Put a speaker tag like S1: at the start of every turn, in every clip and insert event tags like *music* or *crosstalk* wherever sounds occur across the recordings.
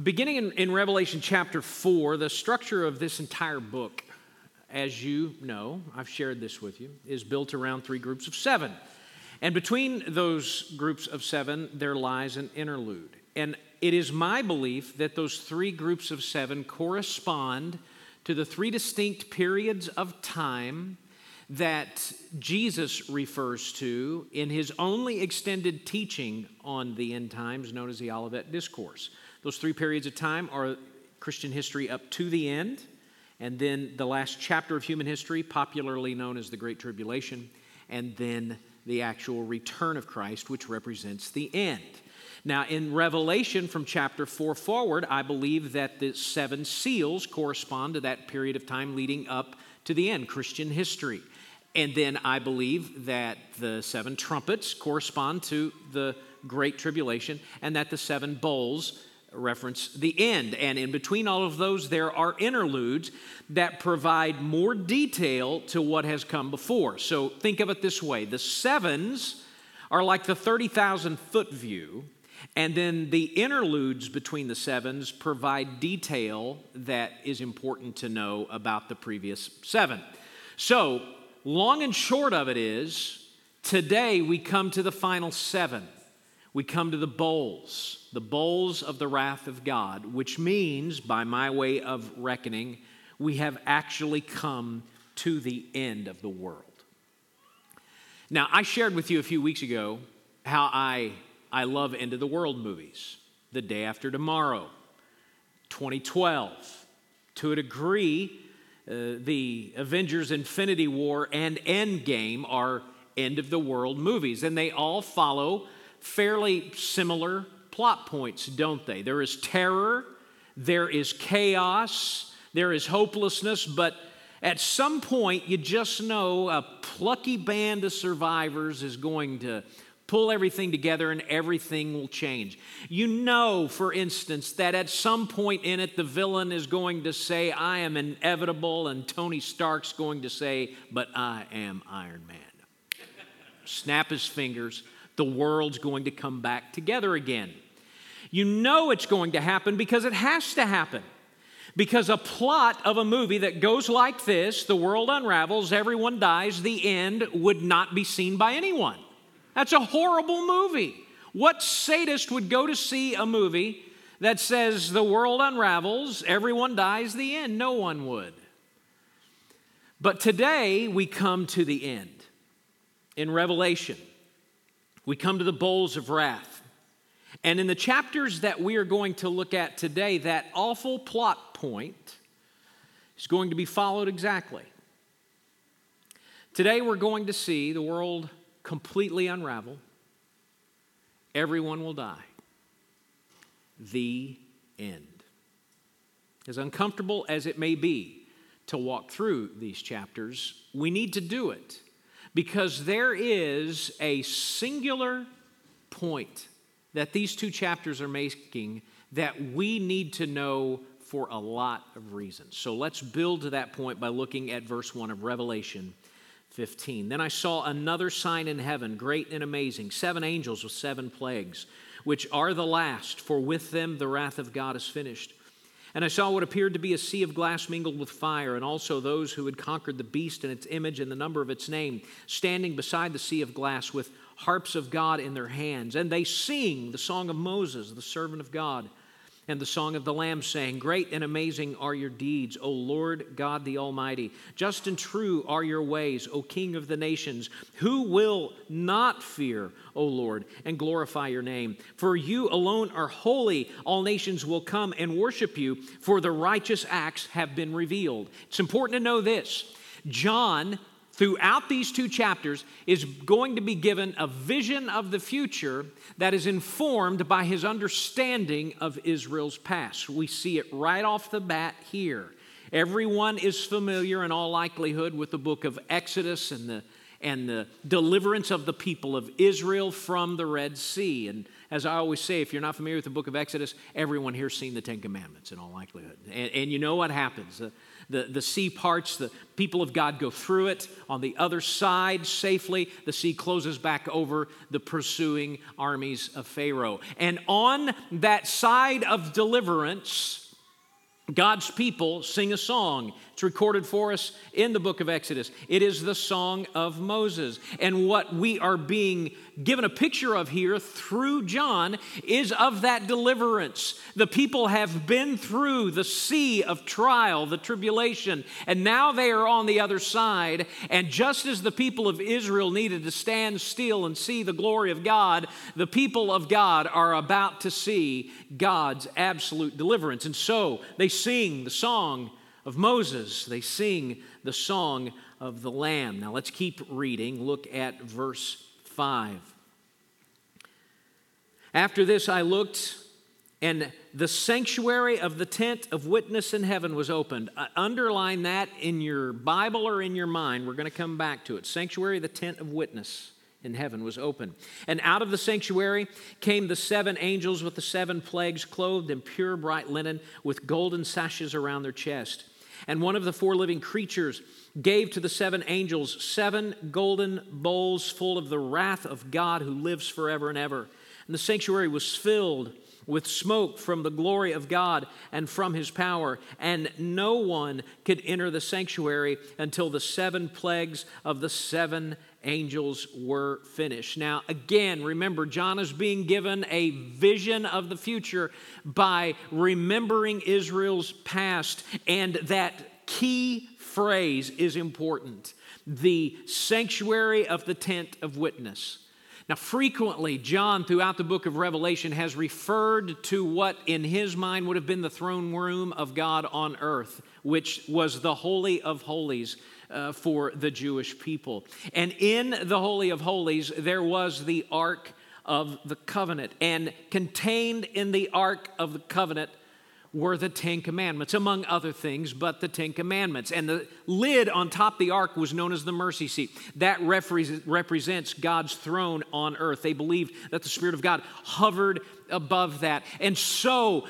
S1: Beginning in, in, Revelation chapter 4, the structure of this entire book, as you know, I've shared this with you, is built around three groups of seven. And between those groups of seven, there lies an interlude. And it is my belief that those three groups of seven correspond to the three distinct periods of time that Jesus refers to in his only extended teaching on the end times, known as the Olivet Discourse. Those three periods of time are Christian history up to the end, and then the last chapter of human history, popularly known as the Great Tribulation, and then the actual return of Christ, which represents the end. Now, in Revelation from chapter 4 forward, I believe that the seven seals correspond to that period of time leading up to the end, Christian history. And then I believe that the seven trumpets correspond to the Great Tribulation, and that the seven bowls reference the end. And in between all of those, there are interludes that provide more detail to what has come before. So think of it this way the sevens are like the 30,000 foot view, and then the interludes between the sevens provide detail that is important to know about the previous seven. So, long and short of it is today we come to the final seven we come to the bowls, the bowls of the wrath of God, which means, by my way of reckoning, we have actually come to the end of the world. Now, I shared with you a few weeks ago how I, I love end of the world movies. The Day After Tomorrow, 2012. To a degree, uh, the Avengers Infinity War and Endgame are end of the world movies, and they all follow fairly similar plot points, don't they? There is terror, there is chaos, there is hopelessness, but at some point, you just know a plucky band of survivors is going to pull everything together and everything will change. You know, for instance, that at some point in it, the villain is going to say, I am inevitable, and Tony Stark's going to say, But I am Iron Man. Snap his fingers the world's going to come back together again. You know it's going to happen because it has to happen. Because a plot of a movie that goes like this the world unravels, everyone dies, the end would not be seen by anyone. That's a horrible movie. What sadist would go to see a movie that says the world unravels, everyone dies, the end? No one would. But today we come to the end. In Revelation, we come to the bowls of wrath. And in the chapters that we are going to look at today, that awful plot point is going to be followed exactly. Today, we're going to see the world completely unravel. Everyone will die. The end. As uncomfortable as it may be to walk through these chapters, we need to do it because there is a singular point that these two chapters are making that we need to know for a lot of reasons. So let's build to that point by looking at verse 1 of Revelation 15. Then I saw another sign in heaven, great and amazing, seven angels with seven plagues, which are the last, for with them the wrath of God is finished. And I saw what appeared to be a sea of glass mingled with fire, and also those who had conquered the beast and its image and the number of its name, standing beside the sea of glass with harps of God in their hands. And they sing the song of Moses, the servant of God and the song of the Lamb, saying, Great and amazing are your deeds, O Lord God the Almighty. Just and true are your ways, O King of the nations. Who will not fear, O Lord, and glorify your name? For you alone are holy. All nations will come and worship you, for the righteous acts have been revealed. It's important to know this. John throughout these two chapters is going to be given a vision of the future that is informed by his understanding of Israel's past. We see it right off the bat here. Everyone is familiar, in all likelihood, with the book of Exodus and the, and the deliverance of the people of Israel from the Red Sea. And As I always say, if you're not familiar with the book of Exodus, everyone here's seen the Ten Commandments in all likelihood. And, and you know what happens. The, the, the sea parts, the people of God go through it. On the other side, safely, the sea closes back over the pursuing armies of Pharaoh. And on that side of deliverance, God's people sing a song. It's recorded for us in the book of Exodus. It is the song of Moses. And what we are being given a picture of here through John is of that deliverance. The people have been through the sea of trial, the tribulation, and now they are on the other side. And just as the people of Israel needed to stand still and see the glory of God, the people of God are about to see God's absolute deliverance. And so they sing the song of Moses, they sing the song of the Lamb. Now let's keep reading. Look at verse 5. After this, I looked, and the sanctuary of the tent of witness in heaven was opened. Uh, underline that in your Bible or in your mind. We're going to come back to it. Sanctuary, of the tent of witness in heaven was open. And out of the sanctuary came the seven angels with the seven plagues, clothed in pure bright linen, with golden sashes around their chest. And one of the four living creatures gave to the seven angels seven golden bowls full of the wrath of God who lives forever and ever. And the sanctuary was filled with smoke from the glory of God and from his power, and no one could enter the sanctuary until the seven plagues of the seven angels were finished. Now, again, remember, John is being given a vision of the future by remembering Israel's past, and that key phrase is important the sanctuary of the tent of witness. Now, frequently, John, throughout the book of Revelation, has referred to what in his mind would have been the throne room of God on earth, which was the Holy of Holies uh, for the Jewish people. And in the Holy of Holies, there was the Ark of the Covenant. And contained in the Ark of the Covenant were the Ten Commandments, among other things, but the Ten Commandments. And the lid on top of the ark was known as the mercy seat. That represents God's throne on earth. They believed that the Spirit of God hovered above that. And so,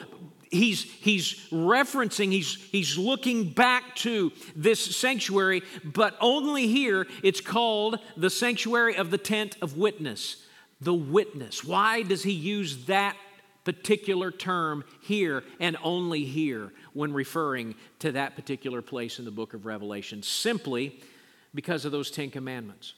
S1: He's, he's referencing, he's, he's looking back to this sanctuary, but only here it's called the sanctuary of the tent of witness. The witness. Why does he use that particular term here and only here when referring to that particular place in the book of Revelation, simply because of those Ten Commandments.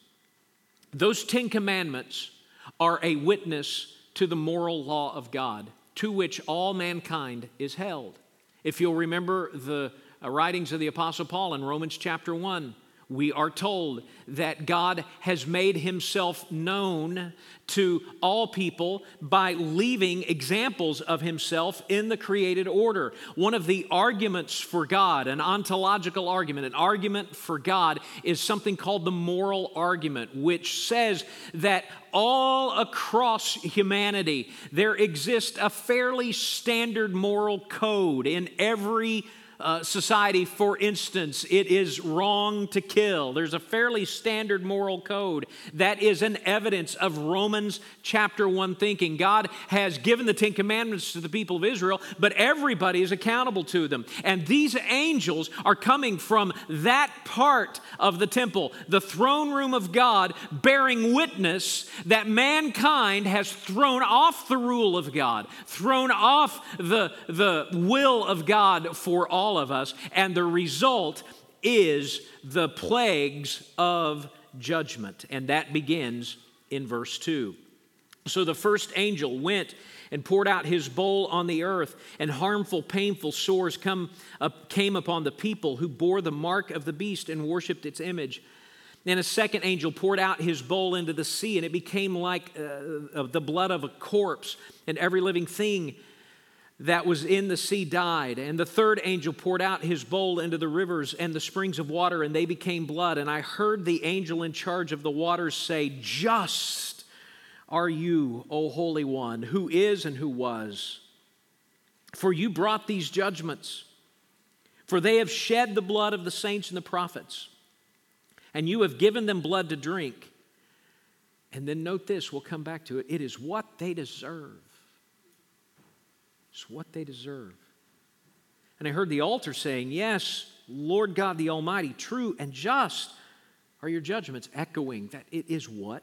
S1: Those Ten Commandments are a witness to the moral law of God, to which all mankind is held. If you'll remember the uh, writings of the Apostle Paul in Romans chapter 1, we are told that God has made himself known to all people by leaving examples of himself in the created order. One of the arguments for God, an ontological argument, an argument for God, is something called the moral argument, which says that all across humanity there exists a fairly standard moral code in every uh, society, for instance, it is wrong to kill. There's a fairly standard moral code that is an evidence of Romans chapter 1 thinking. God has given the Ten Commandments to the people of Israel, but everybody is accountable to them. And these angels are coming from that part of the temple, the throne room of God, bearing witness that mankind has thrown off the rule of God, thrown off the, the will of God for all all of us, and the result is the plagues of judgment. And that begins in verse 2. So the first angel went and poured out his bowl on the earth, and harmful, painful sores come up, came upon the people who bore the mark of the beast and worshiped its image. Then a second angel poured out his bowl into the sea, and it became like uh, the blood of a corpse, and every living thing that was in the sea died. And the third angel poured out his bowl into the rivers and the springs of water, and they became blood. And I heard the angel in charge of the waters say, Just are you, O Holy One, who is and who was. For you brought these judgments, for they have shed the blood of the saints and the prophets, and you have given them blood to drink. And then note this, we'll come back to it. It is what they deserve. It's what they deserve. And I heard the altar saying, Yes, Lord God the Almighty, true and just are your judgments, echoing that it is what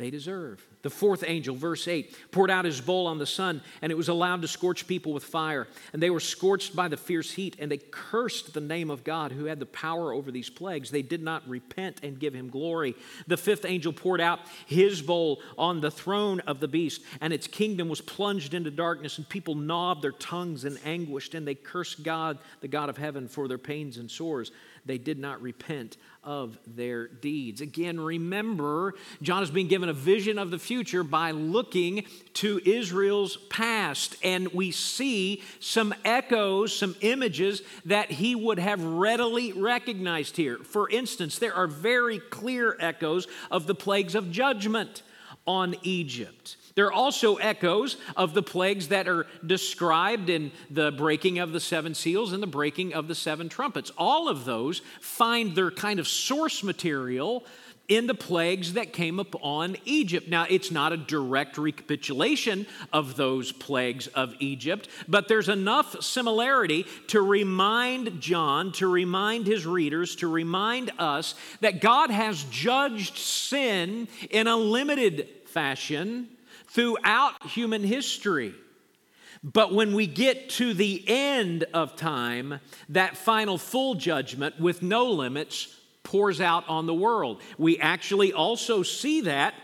S1: they deserve. The fourth angel, verse 8, poured out his bowl on the sun, and it was allowed to scorch people with fire. And they were scorched by the fierce heat, and they cursed the name of God who had the power over these plagues. They did not repent and give him glory. The fifth angel poured out his bowl on the throne of the beast, and its kingdom was plunged into darkness, and people gnawed their tongues in anguish, and they cursed God, the God of heaven, for their pains and sores they did not repent of their deeds. Again, remember, John is being given a vision of the future by looking to Israel's past. And we see some echoes, some images that he would have readily recognized here. For instance, there are very clear echoes of the plagues of judgment on Egypt. There are also echoes of the plagues that are described in the breaking of the seven seals and the breaking of the seven trumpets. All of those find their kind of source material in the plagues that came upon Egypt. Now, it's not a direct recapitulation of those plagues of Egypt, but there's enough similarity to remind John, to remind his readers, to remind us that God has judged sin in a limited fashion throughout human history. But when we get to the end of time, that final full judgment with no limits pours out on the world. We actually also see that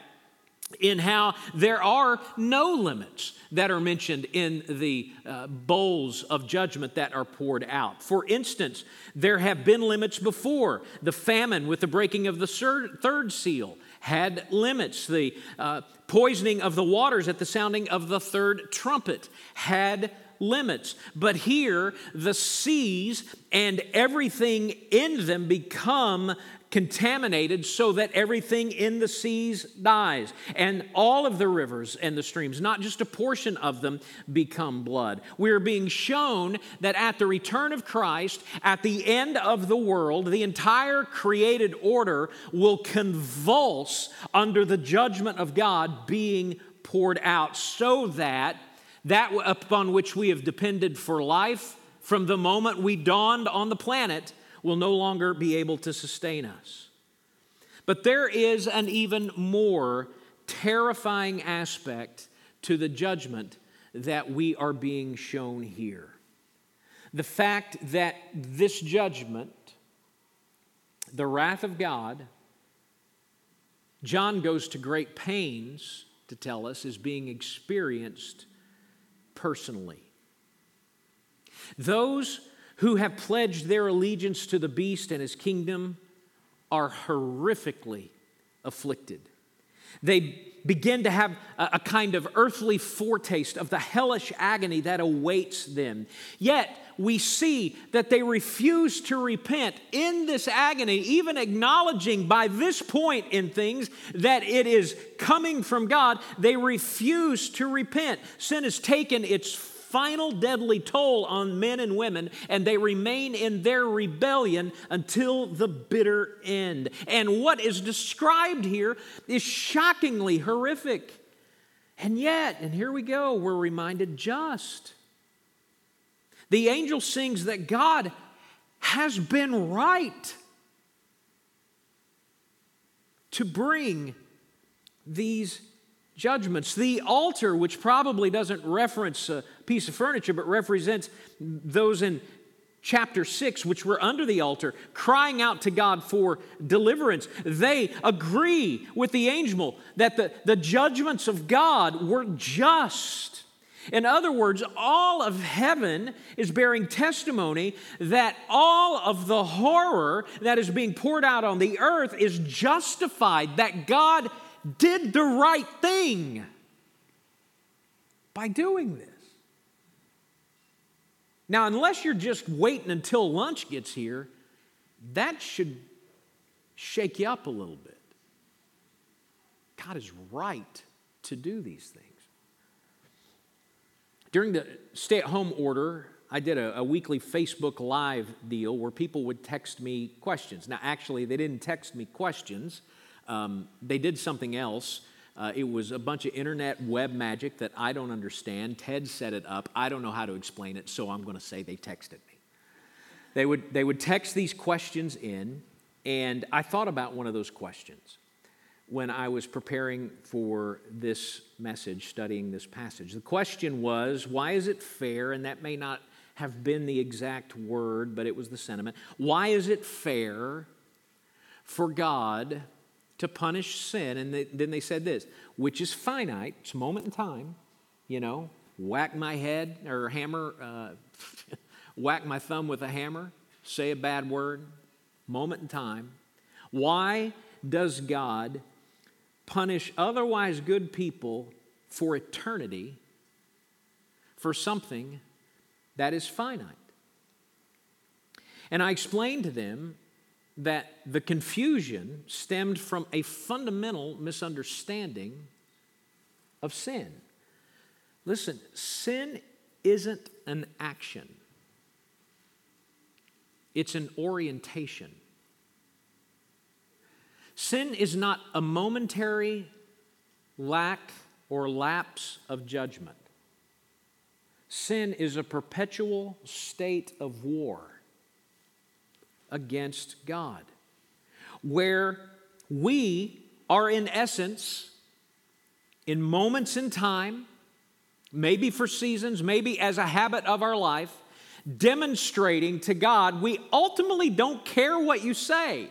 S1: in how there are no limits that are mentioned in the uh, bowls of judgment that are poured out. For instance, there have been limits before. The famine with the breaking of the third seal had limits. The uh, poisoning of the waters at the sounding of the third trumpet had limits. But here, the seas and everything in them become contaminated so that everything in the seas dies. And all of the rivers and the streams, not just a portion of them, become blood. We're being shown that at the return of Christ, at the end of the world, the entire created order will convulse under the judgment of God being poured out so that that upon which we have depended for life from the moment we dawned on the planet will no longer be able to sustain us. But there is an even more terrifying aspect to the judgment that we are being shown here. The fact that this judgment, the wrath of God, John goes to great pains to tell us, is being experienced personally. Those who have pledged their allegiance to the beast and his kingdom are horrifically afflicted. They begin to have a, kind of earthly foretaste of the hellish agony that awaits them. Yet, we see that they refuse to repent in this agony, even acknowledging by this point in things that it is coming from God. They refuse to repent. Sin has taken its final deadly toll on men and women, and they remain in their rebellion until the bitter end. And what is described here is shockingly horrific. And yet, and here we go, we're reminded just. The angel sings that God has been right to bring these judgments. The altar, which probably doesn't reference a piece of furniture, but represents those in chapter 6, which were under the altar, crying out to God for deliverance. They agree with the angel that the, the judgments of God were just. In other words, all of heaven is bearing testimony that all of the horror that is being poured out on the earth is justified, that God did the right thing by doing this. Now, unless you're just waiting until lunch gets here, that should shake you up a little bit. God is right to do these things. During the stay at home order, I did a, a, weekly Facebook Live deal where people would text me questions. Now, actually, they didn't text me questions, Um, they did something else. Uh, it was a bunch of internet web magic that I don't understand. Ted set it up. I don't know how to explain it, so I'm going to say they texted me. They would, they would text these questions in, and I thought about one of those questions when I was preparing for this message, studying this passage. The question was, why is it fair, and that may not have been the exact word, but it was the sentiment. Why is it fair for God to punish sin? And they, then they said this, which is finite, it's a moment in time, you know, whack my head or hammer, uh, *laughs* whack my thumb with a hammer, say a bad word, moment in time. Why does God punish otherwise good people for eternity for something that is finite. And I explained to them that the confusion stemmed from a fundamental misunderstanding of sin. Listen, sin isn't an action, it's an orientation. Sin is not a momentary lack or lapse of judgment. Sin is a perpetual state of war against God, where we are, in essence, in moments in time, maybe for seasons, maybe as a habit of our life, demonstrating to God we ultimately don't care what you say.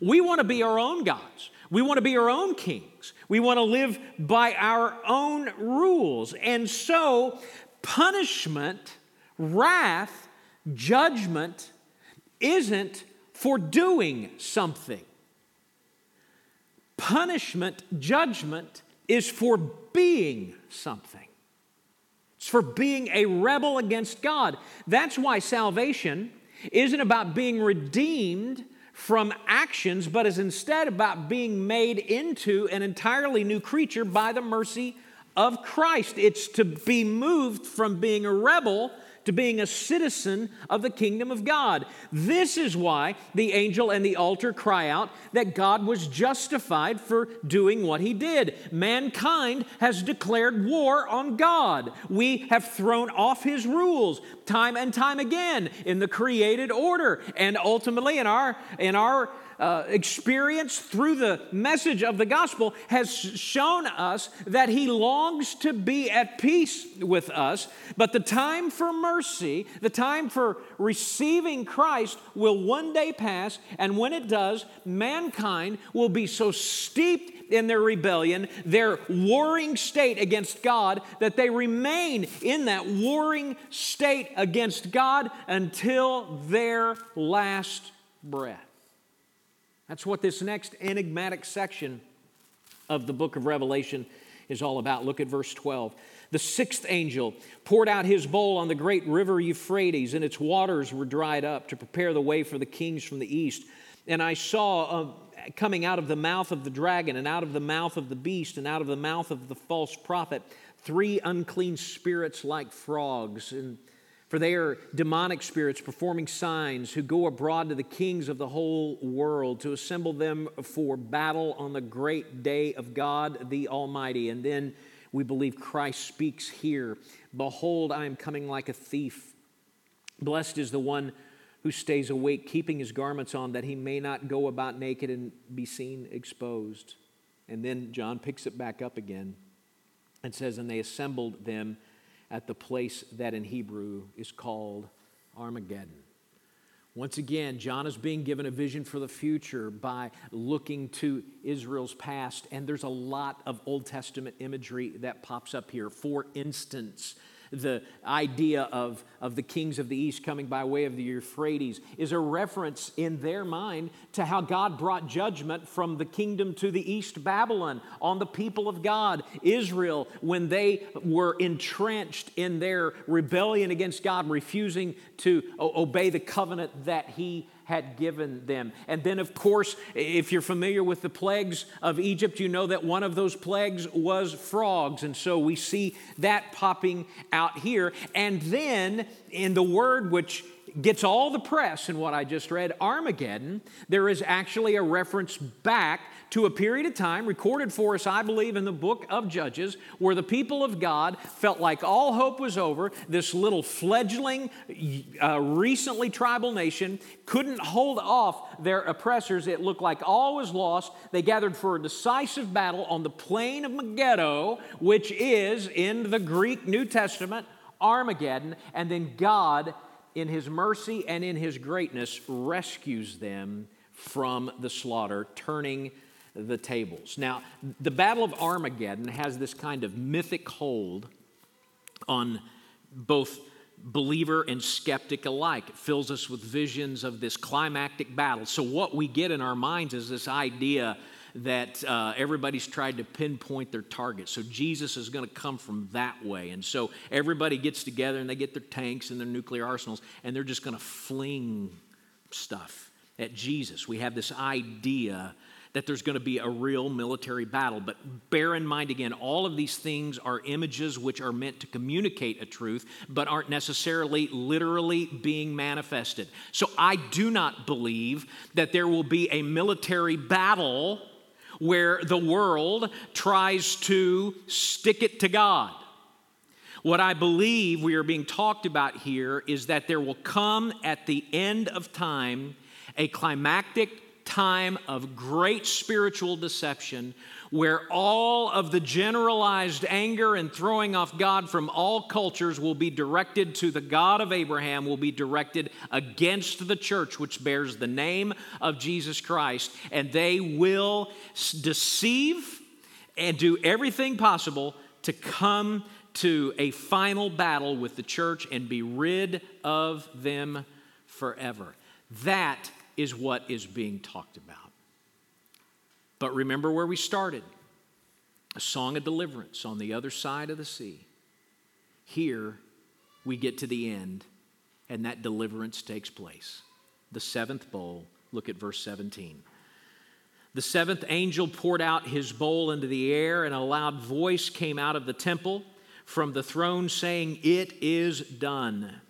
S1: We want to be our own gods. We want to be our own kings. We want to live by our own rules. And so punishment, wrath, judgment isn't for doing something. Punishment, judgment is for being something. It's for being a rebel against God. That's why salvation isn't about being redeemed from actions, but is instead about being made into an entirely new creature by the mercy of Christ. It's to be moved from being a rebel to being a citizen of the kingdom of God. This is why the angel and the altar cry out that God was justified for doing what he did. Mankind has declared war on God. We have thrown off his rules time and time again in the created order and ultimately in our in our uh, experience through the message of the gospel has shown us that he longs to be at peace with us. But the time for mercy, the time for receiving Christ, will one day pass. And when it does, mankind will be so steeped in their rebellion, their warring state against God, that they remain in that warring state against God until their last breath. That's what this next enigmatic section of the book of Revelation is all about. Look at verse 12. The sixth angel poured out his bowl on the great river Euphrates, and its waters were dried up to prepare the way for the kings from the east. And I saw uh, coming out of the mouth of the dragon, and out of the mouth of the beast, and out of the mouth of the false prophet, three unclean spirits like frogs. And for they are demonic spirits performing signs who go abroad to the kings of the whole world to assemble them for battle on the great day of God the Almighty. And then we believe Christ speaks here Behold, I am coming like a thief. Blessed is the one who stays awake, keeping his garments on, that he may not go about naked and be seen exposed. And then John picks it back up again and says, And they assembled them at the place that in Hebrew is called Armageddon. Once again, John is being given a vision for the future by looking to Israel's past, and there's a lot of Old Testament imagery that pops up here. For instance, the idea of, of the kings of the east coming by way of the Euphrates is a reference in their mind to how God brought judgment from the kingdom to the east, Babylon, on the people of God, Israel, when they were entrenched in their rebellion against God, refusing to obey the covenant that He had given them. And then, of course, if you're familiar with the plagues of Egypt, you know that one of those plagues was frogs. And so we see that popping out here. And then in the word which gets all the press in what I just read, Armageddon, there is actually a reference back to a period of time recorded for us, I believe, in the book of Judges, where the people of God felt like all hope was over. This little fledgling, uh, recently tribal nation couldn't hold off their oppressors. It looked like all was lost. They gathered for a decisive battle on the plain of Megiddo, which is in the Greek New Testament Armageddon, and then God, in His mercy and in His greatness, rescues them from the slaughter, turning the tables. Now, the Battle of Armageddon has this kind of mythic hold on both believer and skeptic alike. It fills us with visions of this climactic battle. So, what we get in our minds is this idea that uh, everybody's tried to pinpoint their target. So Jesus is going to come from that way. And so everybody gets together and they get their tanks and their nuclear arsenals and they're just going to fling stuff at Jesus. We have this idea that there's going to be a real military battle. But bear in mind again, all of these things are images which are meant to communicate a truth, but aren't necessarily literally being manifested. So I do not believe that there will be a military battle where the world tries to stick it to God. What I believe we are being talked about here is that there will come at the end of time a climactic time of great spiritual deception where all of the generalized anger and throwing off God from all cultures will be directed to the God of Abraham, will be directed against the church, which bears the name of Jesus Christ, and they will deceive and do everything possible to come to a final battle with the church and be rid of them forever. That is what is being talked about. But remember where we started a song of deliverance on the other side of the sea. Here we get to the end, and that deliverance takes place. The seventh bowl, look at verse 17. The seventh angel poured out his bowl into the air, and a loud voice came out of the temple from the throne saying, It is done.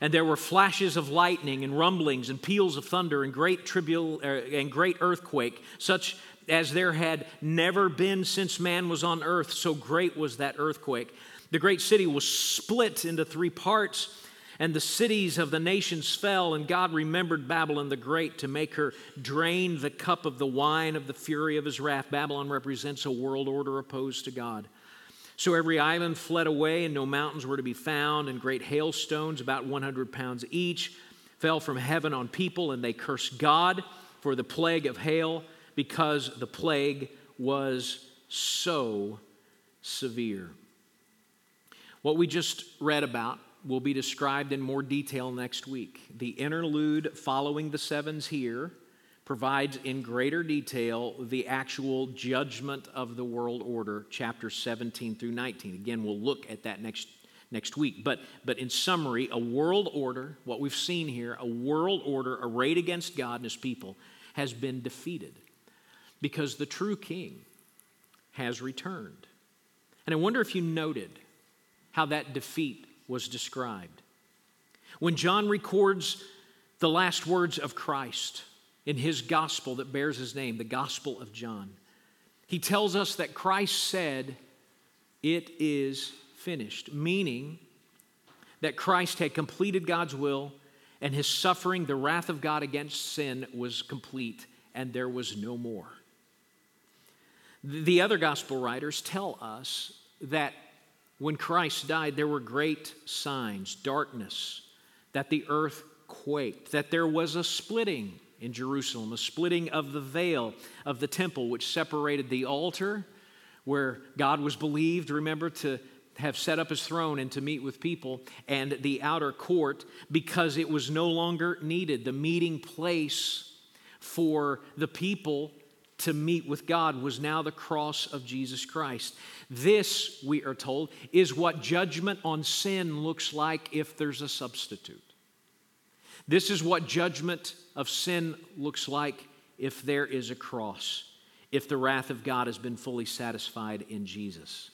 S1: And there were flashes of lightning and rumblings and peals of thunder and great tribul- uh, and great earthquake, such as there had never been since man was on earth. So great was that earthquake. The great city was split into three parts, and the cities of the nations fell. And God remembered Babylon the Great to make her drain the cup of the wine of the fury of his wrath. Babylon represents a world order opposed to God. So every island fled away, and no mountains were to be found, and great hailstones, about 100 pounds each, fell from heaven on people, and they cursed God for the plague of hail, because the plague was so severe. What we just read about will be described in more detail next week. The interlude following the sevens here provides in greater detail the actual judgment of the world order, chapters 17 through 19. Again, we'll look at that next, next week. But, but in summary, a world order, what we've seen here, a world order arrayed against God and his people, has been defeated because the true king has returned. And I wonder if you noted how that defeat was described. When John records the last words of Christ, in his gospel that bears his name, the Gospel of John. He tells us that Christ said, It is finished, meaning that Christ had completed God's will and his suffering, the wrath of God against sin, was complete and there was no more. The other gospel writers tell us that when Christ died, there were great signs, darkness, that the earth quaked, that there was a splitting in Jerusalem, a splitting of the veil of the temple, which separated the altar where God was believed, remember, to have set up his throne and to meet with people, and the outer court because it was no longer needed. The meeting place for the people to meet with God was now the cross of Jesus Christ. This, we are told, is what judgment on sin looks like if there's a substitute. This is what judgment of sin looks like if there is a cross, if the wrath of God has been fully satisfied in Jesus.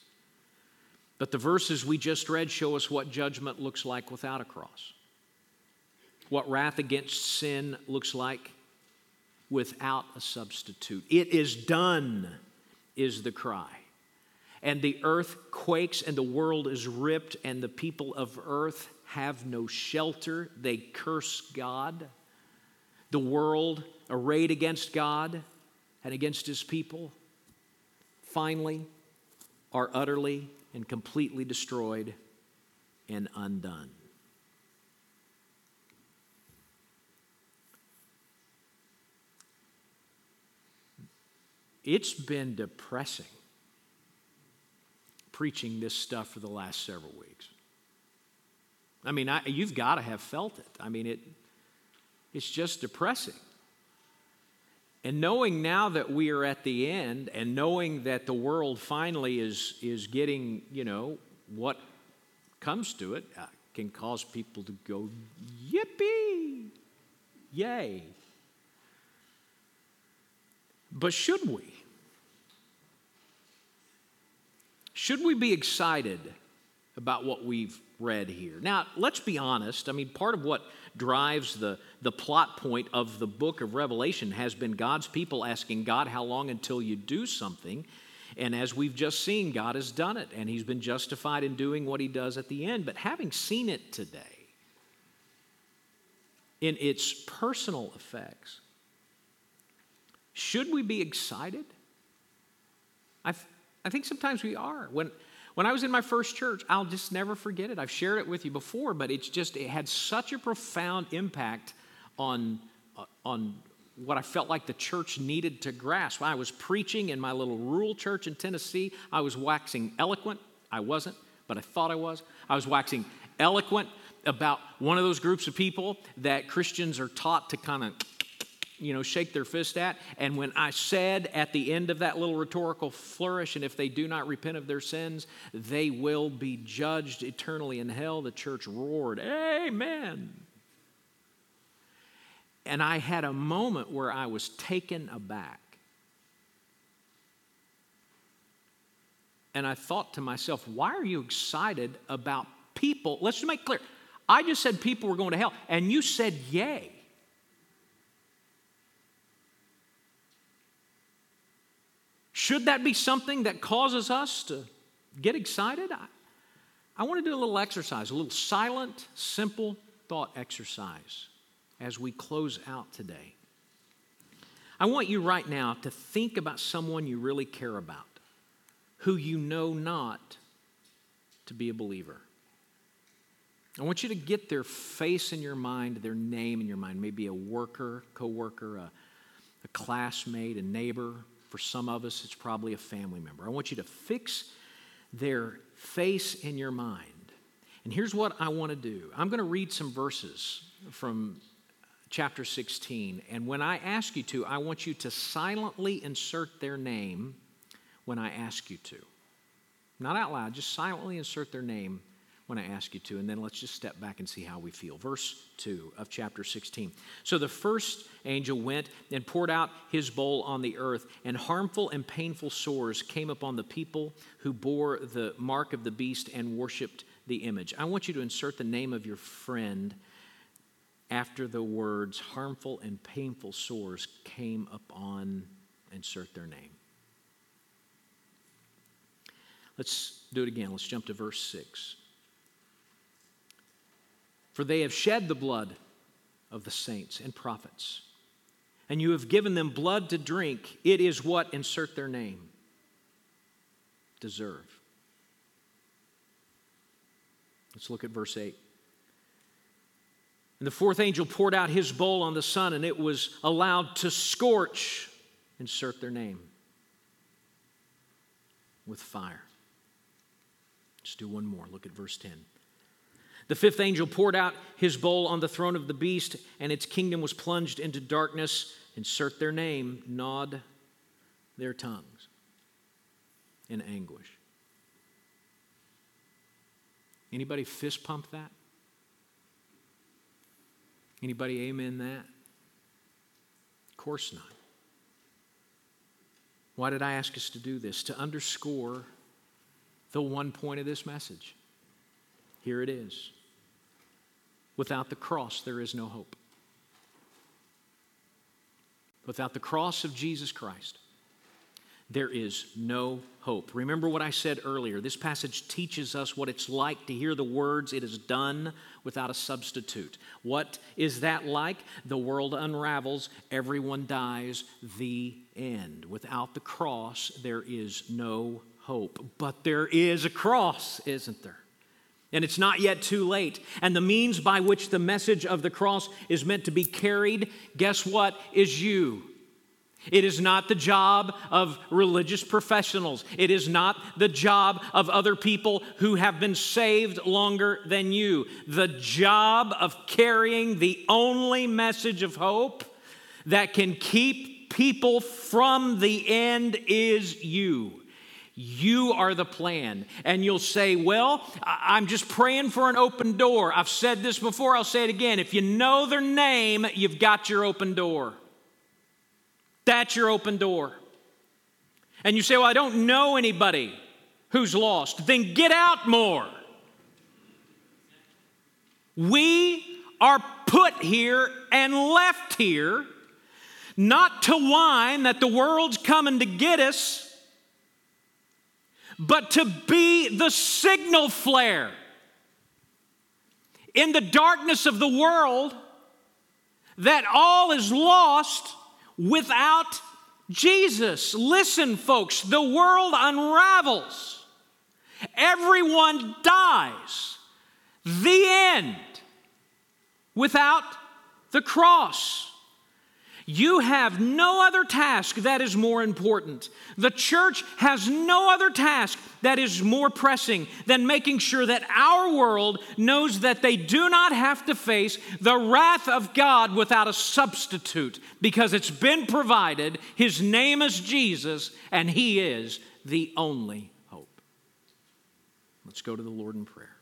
S1: But the verses we just read show us what judgment looks like without a cross. what wrath against sin looks like without a substitute. It is done, is the cry. And the earth quakes, and the world is ripped, and the people of earth have no shelter. They curse God. The world, arrayed against God and against his people, finally are utterly and completely destroyed and undone. It's been depressing preaching this stuff for the last several weeks. I mean, I, you've got to have felt it. I mean, it, it's just depressing. And knowing now that we are at the end and knowing that the world finally is, is getting, you know, what comes to it uh, can cause people to go, yippee, yay. But should we? Should we be excited about what we've read here? Now, let's be honest. I mean, part of what drives the, the plot point of the book of Revelation has been God's people asking God, How long until you do something? And as we've just seen, God has done it, and He's been justified in doing what He does at the end. But having seen it today, in its personal effects, should we be excited? I, I think sometimes we are. When, when I was in my first church, I'll just never forget it. I've shared it with you before, but it's just, it had such a profound impact on, uh, on what I felt like the church needed to grasp. I was preaching in my little rural church in Tennessee, I was waxing eloquent. I wasn't, but I thought I was. I was waxing eloquent about one of those groups of people that Christians are taught to kind of you know, shake their fist at. And when I said at the end of that little rhetorical flourish, and if they do not repent of their sins, they will be judged eternally in hell, the church roared, Amen. And I had a moment where I was taken aback. And I thought to myself, why are you excited about people? Let's just make clear. I just said people were going to hell, and you said yay. Should that be something that causes us to get excited? I, I want to do a little exercise, a little silent, simple thought exercise as we close out today. I want you right now to think about someone you really care about, who you know not to be a believer. I want you to get their face in your mind, their name in your mind, maybe a worker, coworker, a, a classmate, a neighbor, for some of us, it's probably a family member. I want you to fix their face in your mind. And here's what I want to do I'm going to read some verses from chapter 16. And when I ask you to, I want you to silently insert their name when I ask you to. Not out loud, just silently insert their name when I ask you to. And then let's just step back and see how we feel. Verse 2 of chapter 16. So the first angel went and poured out his bowl on the earth, and harmful and painful sores came upon the people who bore the mark of the beast and worshiped the image. I want you to insert the name of your friend after the words harmful and painful sores came upon, insert their name. Let's do it again. Let's jump to verse 6 for they have shed the blood of the saints and prophets. And you have given them blood to drink. It is what, insert their name, deserve. Let's look at verse 8. And the fourth angel poured out his bowl on the sun, and it was allowed to scorch, insert their name, with fire. Let's do one more. Look at verse 10. The fifth angel poured out his bowl on the throne of the beast, and its kingdom was plunged into darkness. Insert their name, gnawed their tongues in anguish. Anybody fist pump that? Anybody amen that? Of course not. Why did I ask us to do this? To underscore the one point of this message. Here it is Without the cross, there is no hope. Without the cross of Jesus Christ, there is no hope. Remember what I said earlier. This passage teaches us what it's like to hear the words, it is done without a substitute. What is that like? The world unravels, everyone dies, the end. Without the cross, there is no hope. But there is a cross, isn't there? And it's not yet too late. And the means by which the message of the cross is meant to be carried, guess what? Is you. It is not the job of religious professionals. It is not the job of other people who have been saved longer than you. The job of carrying the only message of hope that can keep people from the end is you. You are the plan. And you'll say, Well, I'm just praying for an open door. I've said this before, I'll say it again. If you know their name, you've got your open door. That's your open door. And you say, Well, I don't know anybody who's lost. Then get out more. We are put here and left here not to whine that the world's coming to get us, but to be the signal flare in the darkness of the world that all is lost without Jesus. Listen, folks, the world unravels, everyone dies. The end without the cross. You have no other task that is more important. The church has no other task that is more pressing than making sure that our world knows that they do not have to face the wrath of God without a substitute because it's been provided. His name is Jesus, and He is the only hope. Let's go to the Lord in prayer.